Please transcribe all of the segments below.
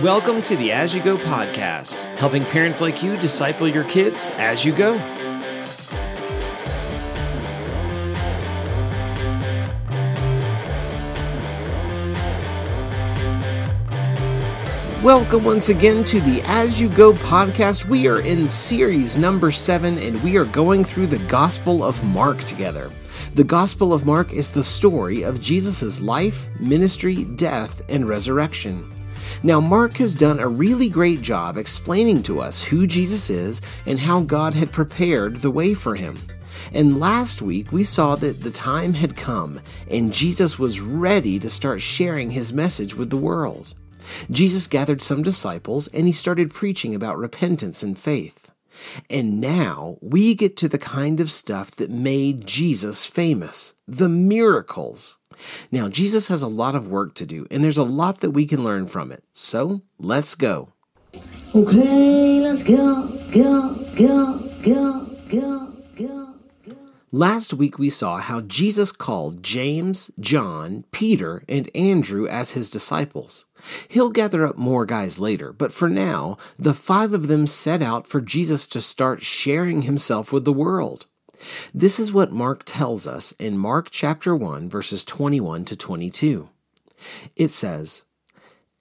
Welcome to the As You Go podcast, helping parents like you disciple your kids as you go. Welcome once again to the As You Go podcast. We are in series number seven, and we are going through the Gospel of Mark together. The Gospel of Mark is the story of Jesus' life, ministry, death, and resurrection. Now, Mark has done a really great job explaining to us who Jesus is and how God had prepared the way for him. And last week we saw that the time had come and Jesus was ready to start sharing his message with the world. Jesus gathered some disciples and he started preaching about repentance and faith. And now we get to the kind of stuff that made Jesus famous the miracles. Now, Jesus has a lot of work to do, and there's a lot that we can learn from it. So let's go. Okay, let's go, go, go, go, go. Last week we saw how Jesus called James, John, Peter, and Andrew as his disciples. He'll gather up more guys later, but for now, the five of them set out for Jesus to start sharing himself with the world. This is what Mark tells us in Mark chapter 1, verses 21 to 22. It says,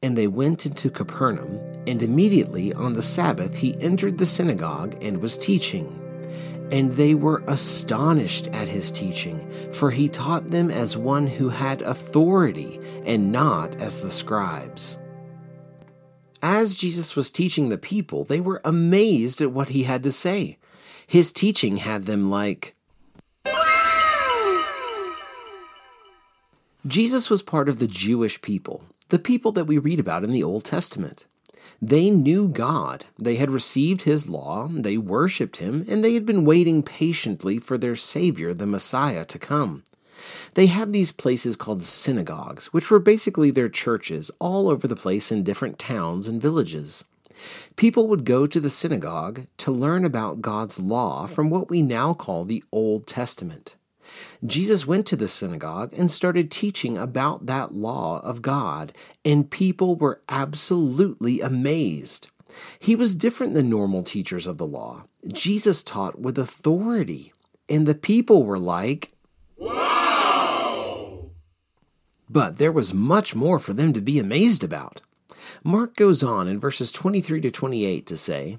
And they went into Capernaum, and immediately on the Sabbath he entered the synagogue and was teaching. And they were astonished at his teaching, for he taught them as one who had authority, and not as the scribes. As Jesus was teaching the people, they were amazed at what he had to say. His teaching had them like, Jesus was part of the Jewish people, the people that we read about in the Old Testament. They knew God, they had received His law, they worshiped Him, and they had been waiting patiently for their Savior, the Messiah, to come. They had these places called synagogues, which were basically their churches all over the place in different towns and villages. People would go to the synagogue to learn about God's law from what we now call the Old Testament. Jesus went to the synagogue and started teaching about that law of God, and people were absolutely amazed. He was different than normal teachers of the law. Jesus taught with authority, and the people were like, Wow! But there was much more for them to be amazed about. Mark goes on in verses 23 to 28 to say,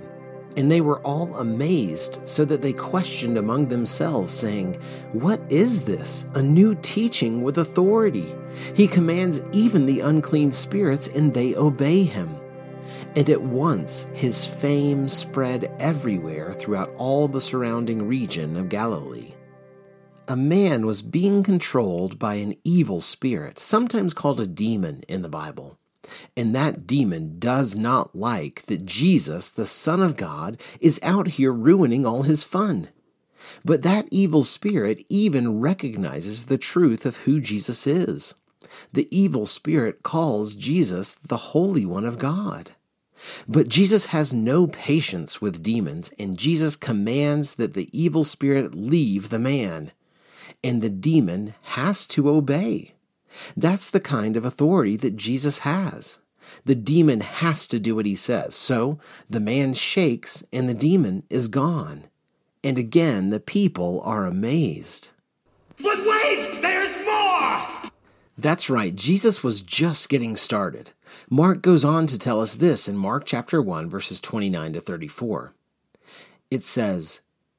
And they were all amazed, so that they questioned among themselves, saying, What is this? A new teaching with authority. He commands even the unclean spirits, and they obey him. And at once his fame spread everywhere throughout all the surrounding region of Galilee a man was being controlled by an evil spirit, sometimes called a demon in the Bible. And that demon does not like that Jesus, the Son of God, is out here ruining all his fun. But that evil spirit even recognizes the truth of who Jesus is. The evil spirit calls Jesus the Holy One of God. But Jesus has no patience with demons, and Jesus commands that the evil spirit leave the man and the demon has to obey. That's the kind of authority that Jesus has. The demon has to do what he says. So the man shakes and the demon is gone. And again, the people are amazed. But wait, there's more! That's right, Jesus was just getting started. Mark goes on to tell us this in Mark chapter 1, verses 29 to 34. It says,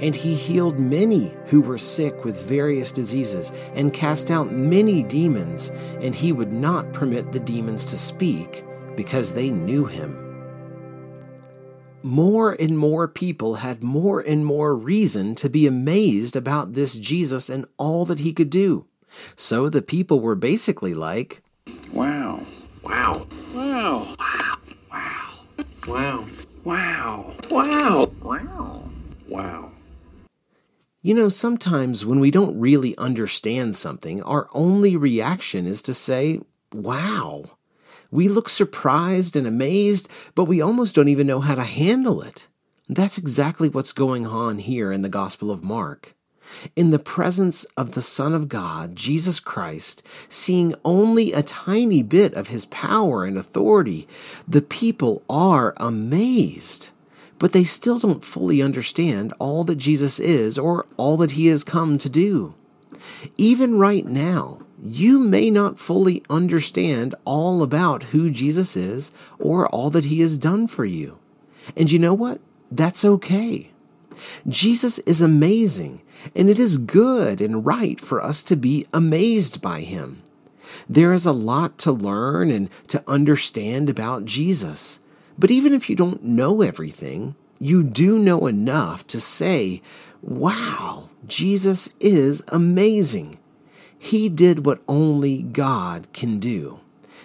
And he healed many who were sick with various diseases, and cast out many demons, and he would not permit the demons to speak, because they knew him. More and more people had more and more reason to be amazed about this Jesus and all that he could do. So the people were basically like, Wow. Wow. Wow. Wow. Wow. Wow. Wow. Wow. Wow. You know, sometimes when we don't really understand something, our only reaction is to say, wow. We look surprised and amazed, but we almost don't even know how to handle it. That's exactly what's going on here in the Gospel of Mark. In the presence of the Son of God, Jesus Christ, seeing only a tiny bit of his power and authority, the people are amazed but they still don't fully understand all that Jesus is or all that he has come to do. Even right now, you may not fully understand all about who Jesus is or all that he has done for you. And you know what? That's okay. Jesus is amazing, and it is good and right for us to be amazed by him. There is a lot to learn and to understand about Jesus. But even if you don't know everything, you do know enough to say, wow, Jesus is amazing. He did what only God can do.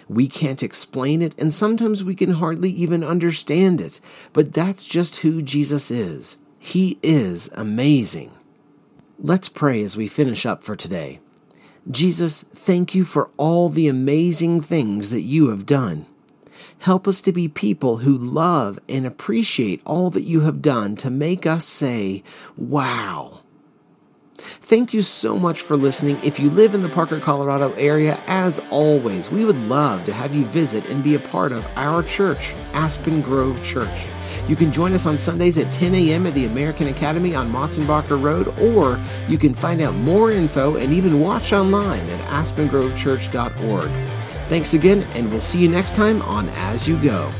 We can't explain it, and sometimes we can hardly even understand it, but that's just who Jesus is. He is amazing. Let's pray as we finish up for today. Jesus, thank you for all the amazing things that you have done. Help us to be people who love and appreciate all that you have done to make us say, Wow. Thank you so much for listening. If you live in the Parker, Colorado area, as always, we would love to have you visit and be a part of our church, Aspen Grove Church. You can join us on Sundays at 10 a.m. at the American Academy on Motsenbacher Road, or you can find out more info and even watch online at aspengrovechurch.org. Thanks again, and we'll see you next time on As You Go.